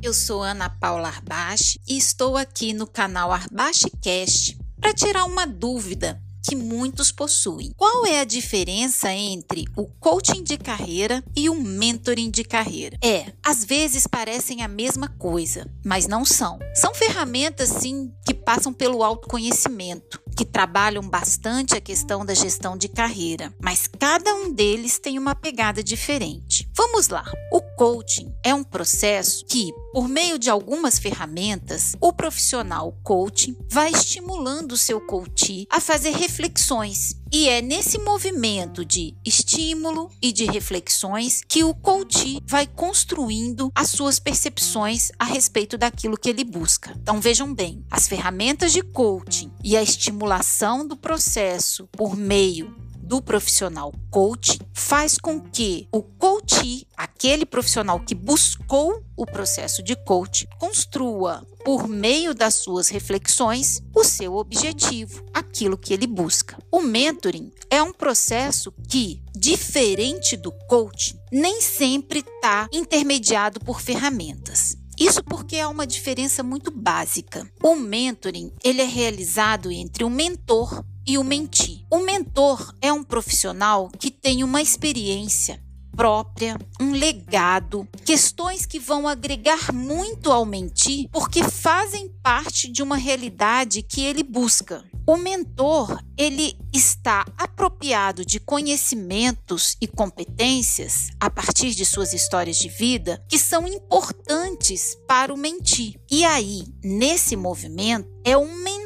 Eu sou Ana Paula Arbache e estou aqui no canal Arbache Cast para tirar uma dúvida que muitos possuem. Qual é a diferença entre o coaching de carreira e o mentoring de carreira? É, às vezes parecem a mesma coisa, mas não são. São ferramentas sim que passam pelo autoconhecimento, que trabalham bastante a questão da gestão de carreira, mas cada um deles tem uma pegada diferente. Vamos lá. O coaching é um processo que, por meio de algumas ferramentas, o profissional coaching vai estimulando o seu coach a fazer reflexões e é nesse movimento de estímulo e de reflexões que o coach vai construindo as suas percepções a respeito daquilo que ele busca. Então vejam bem, as ferramentas de coaching e a estimulação do processo por meio do profissional coach faz com que o coach, aquele profissional que buscou o processo de coach, construa por meio das suas reflexões o seu objetivo, aquilo que ele busca. O mentoring é um processo que, diferente do coach, nem sempre está intermediado por ferramentas. Isso porque há uma diferença muito básica. O mentoring ele é realizado entre o mentor e o mentir. O mentor é um profissional que tem uma experiência própria, um legado, questões que vão agregar muito ao mentir, porque fazem parte de uma realidade que ele busca. O mentor, ele está apropriado de conhecimentos e competências a partir de suas histórias de vida que são importantes para o mentir. E aí, nesse movimento, é um mentor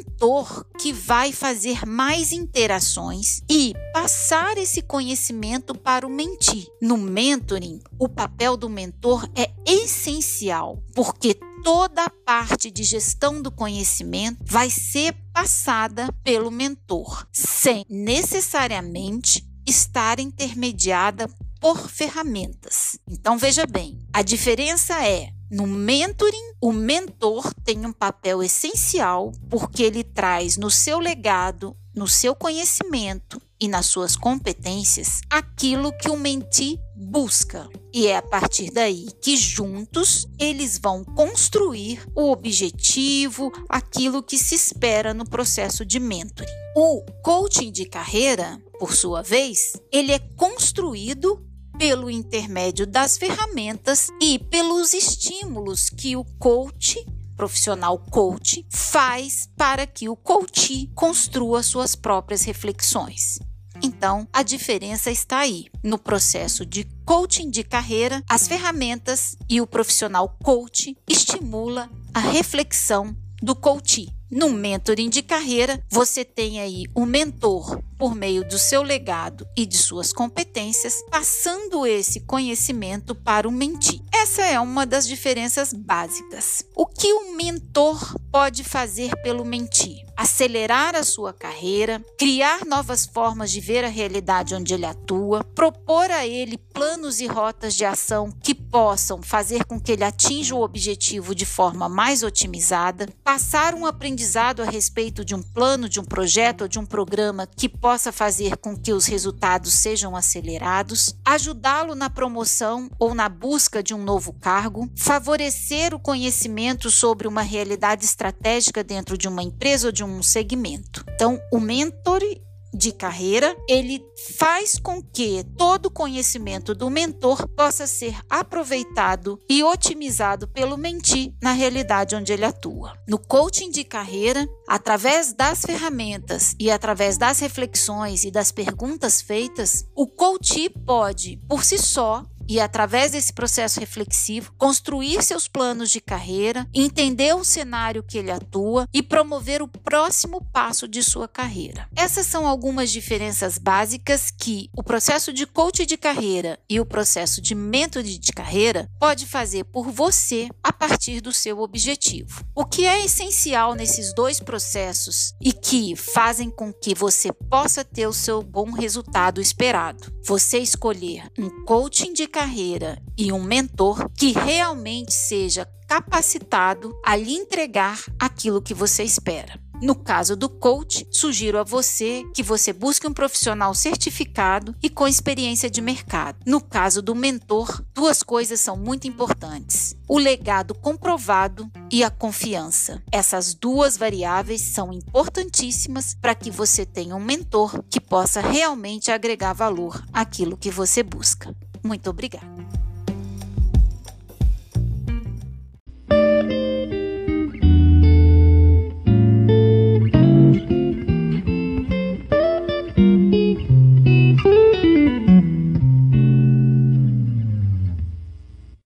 que vai fazer mais interações e passar esse conhecimento para o mentir. No mentoring, o papel do mentor é essencial, porque toda a parte de gestão do conhecimento vai ser passada pelo mentor, sem necessariamente estar intermediada por ferramentas. Então veja bem, a diferença é no mentoring, o mentor tem um papel essencial porque ele traz no seu legado, no seu conhecimento e nas suas competências aquilo que o mentir busca. E é a partir daí que juntos eles vão construir o objetivo, aquilo que se espera no processo de mentoring. O coaching de carreira, por sua vez, ele é construído pelo intermédio das ferramentas e pelos estímulos que o coach profissional coach faz para que o coach construa suas próprias reflexões. Então, a diferença está aí. No processo de coaching de carreira, as ferramentas e o profissional coach estimula a reflexão do coach. No mentoring de carreira, você tem aí o mentor por meio do seu legado e de suas competências, passando esse conhecimento para o mentir. Essa é uma das diferenças básicas. O que o mentor pode fazer pelo mentir? Acelerar a sua carreira, criar novas formas de ver a realidade onde ele atua, propor a ele planos e rotas de ação que possam fazer com que ele atinja o objetivo de forma mais otimizada, passar um aprendizado a respeito de um plano, de um projeto ou de um programa que possa fazer com que os resultados sejam acelerados, ajudá-lo na promoção ou na busca de um novo cargo, favorecer o conhecimento sobre uma realidade estratégica dentro de uma empresa ou de um segmento. Então, o mentor de carreira, ele faz com que todo o conhecimento do mentor possa ser aproveitado e otimizado pelo mentir na realidade onde ele atua. No coaching de carreira, através das ferramentas e através das reflexões e das perguntas feitas, o coach pode, por si só, e, através desse processo reflexivo, construir seus planos de carreira, entender o cenário que ele atua e promover o próximo passo de sua carreira. Essas são algumas diferenças básicas que o processo de coach de carreira e o processo de mentor de carreira pode fazer por você a partir do seu objetivo. O que é essencial nesses dois processos e que fazem com que você possa ter o seu bom resultado esperado? Você escolher um coaching de carreira e um mentor que realmente seja capacitado a lhe entregar aquilo que você espera. No caso do coach, sugiro a você que você busque um profissional certificado e com experiência de mercado. No caso do mentor, duas coisas são muito importantes: o legado comprovado e a confiança. Essas duas variáveis são importantíssimas para que você tenha um mentor que possa realmente agregar valor àquilo que você busca. Muito obrigada.